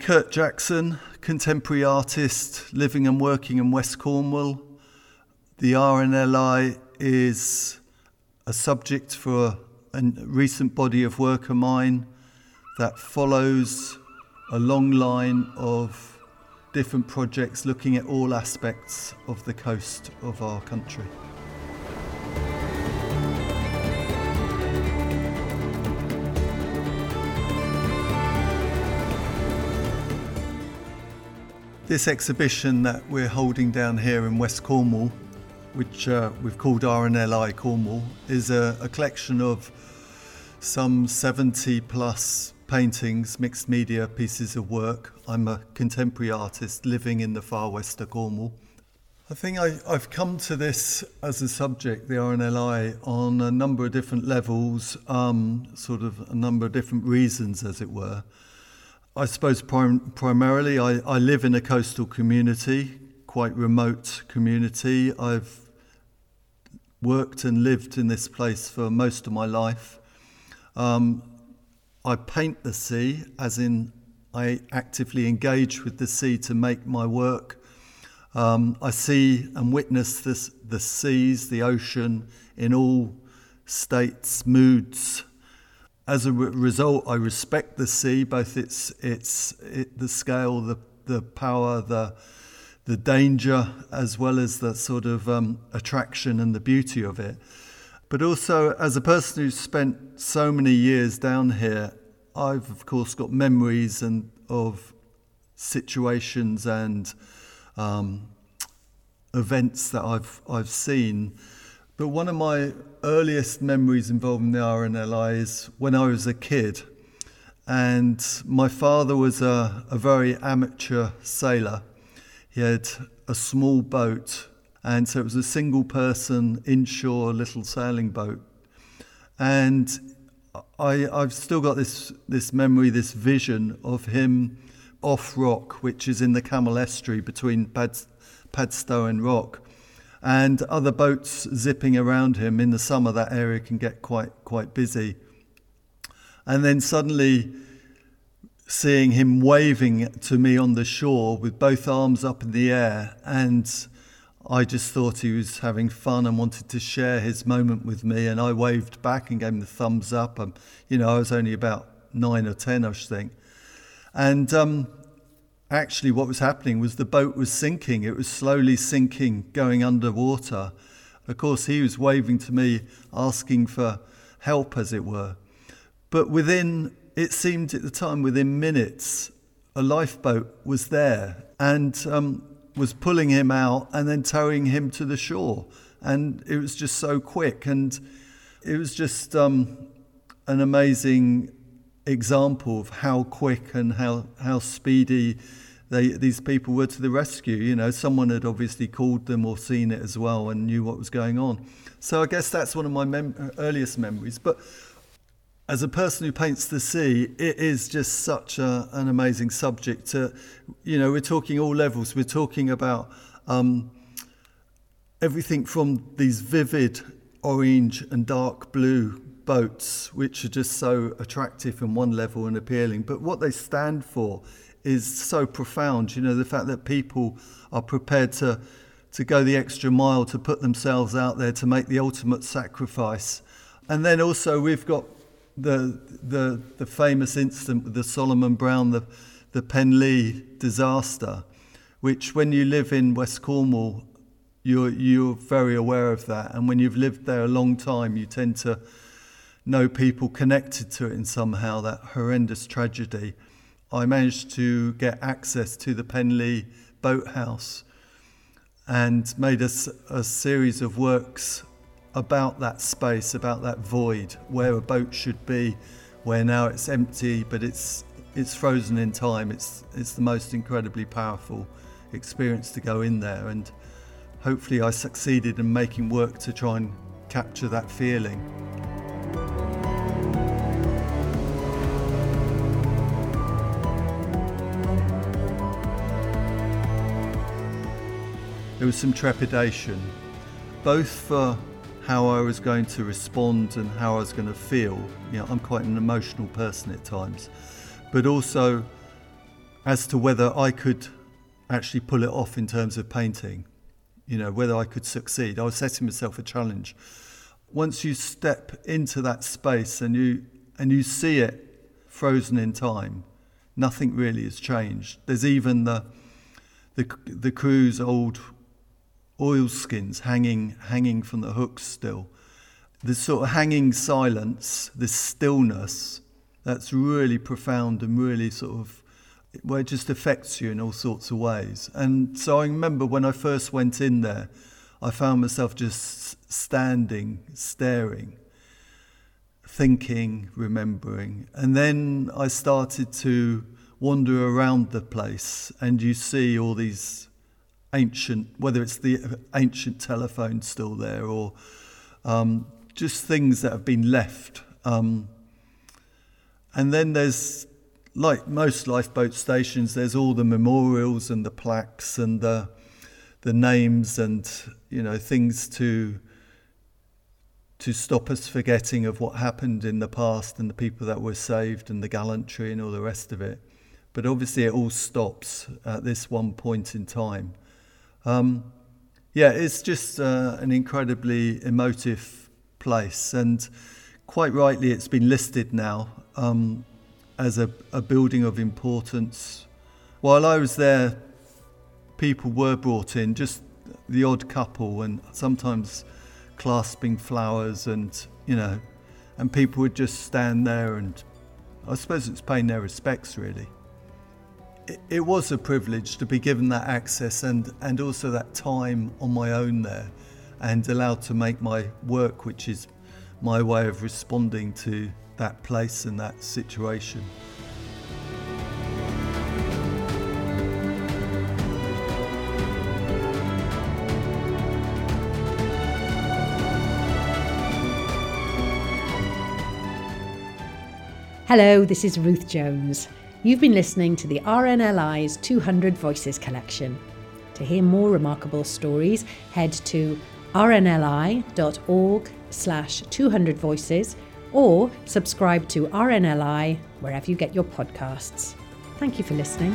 Kurt Jackson, contemporary artist living and working in West Cornwall. The RNLI is a subject for a recent body of work of mine that follows a long line of different projects looking at all aspects of the coast of our country. This exhibition that we're holding down here in West Cornwall, which uh, we've called RNLI Cornwall, is a, a collection of some 70 plus paintings, mixed media pieces of work. I'm a contemporary artist living in the far west of Cornwall. I think I, have come to this as a subject, the RNLI, on a number of different levels, um, sort of a number of different reasons, as it were. I suppose prim- primarily I, I live in a coastal community, quite remote community. I've worked and lived in this place for most of my life. Um, I paint the sea, as in I actively engage with the sea to make my work. Um, I see and witness this, the seas, the ocean, in all states, moods, as a re- result, I respect the sea, both its its it, the scale, the the power, the the danger, as well as the sort of um, attraction and the beauty of it. But also, as a person who's spent so many years down here, I've of course got memories and of situations and um, events that I've I've seen but one of my earliest memories involving the RNLI is when I was a kid. And my father was a, a very amateur sailor. He had a small boat, and so it was a single person inshore little sailing boat. And I, I've still got this, this memory, this vision of him off Rock, which is in the Camel Estuary between Pad, Padstow and Rock and other boats zipping around him. In the summer, that area can get quite, quite busy. And then suddenly, seeing him waving to me on the shore with both arms up in the air, and I just thought he was having fun and wanted to share his moment with me. And I waved back and gave him the thumbs up. And, you know, I was only about nine or ten, I should think. And um, actually what was happening was the boat was sinking. It was slowly sinking, going underwater. Of course, he was waving to me, asking for help, as it were. But within, it seemed at the time, within minutes, a lifeboat was there and um, was pulling him out and then towing him to the shore. And it was just so quick. And it was just um, an amazing example of how quick and how, how speedy they, these people were to the rescue. You know, someone had obviously called them or seen it as well and knew what was going on. So I guess that's one of my mem- earliest memories. But as a person who paints the sea, it is just such a, an amazing subject. To, you know, we're talking all levels. We're talking about um, everything from these vivid orange and dark blue boats, which are just so attractive in one level and appealing, but what they stand for is so profound. You know, the fact that people are prepared to, to go the extra mile, to put themselves out there, to make the ultimate sacrifice. And then also we've got the, the, the famous incident with the Solomon Browne, the, the Penlee disaster, which when you live in West Cornwall, you're, you're very aware of that. And when you've lived there a long time, you tend to know people connected to it in somehow, that horrendous tragedy. I managed to get access to the Penlee boathouse and made a, a series of works about that space, about that void, where a boat should be, where now it's empty, but it's it's frozen in time. It's it's the most incredibly powerful experience to go in there, and hopefully I succeeded in making work to try and capture that feeling. There was some trepidation, both for how I was going to respond and how I was going to feel. You know, I'm quite an emotional person at times, but also as to whether I could actually pull it off in terms of painting, you know, whether I could succeed. I was setting myself a challenge. Once you step into that space and you and you see it frozen in time, nothing really has changed. There's even the the, the crew's old oilskins hanging hanging from the hooks still. This sort of hanging silence, this stillness, that's really profound and really sort of where it just affects you in all sorts of ways. And so I remember when I first went in there, I found myself just standing, staring, thinking, remembering. And then I started to wander around the place, and you see all these ancient, whether it's the ancient telephone still there or um, just things that have been left. Um, and then there's like most lifeboat stations, there's all the memorials and the plaques and the the names and you know things to to stop us forgetting of what happened in the past and the people that were saved and the gallantry and all the rest of it. But obviously, it all stops at this one point in time. Um, yeah, it's just uh, an incredibly emotive place, and quite rightly, it's been listed now um, as a, a building of importance. While I was there, people were brought in, just the odd couple, and sometimes clasping flowers, and you know, and people would just stand there, and I suppose it's paying their respects, really. It, was a privilege to be given that access and, and also that time on my own there, and allowed to make my work, which is my way of responding to that place and that situation. Hello, this is Ruth Jones. You've been listening to the RNLI's 200 Voices collection. To hear more remarkable stories, head to rnli.org slash 200 voices or subscribe to RNLI wherever you get your podcasts. Thank you for listening.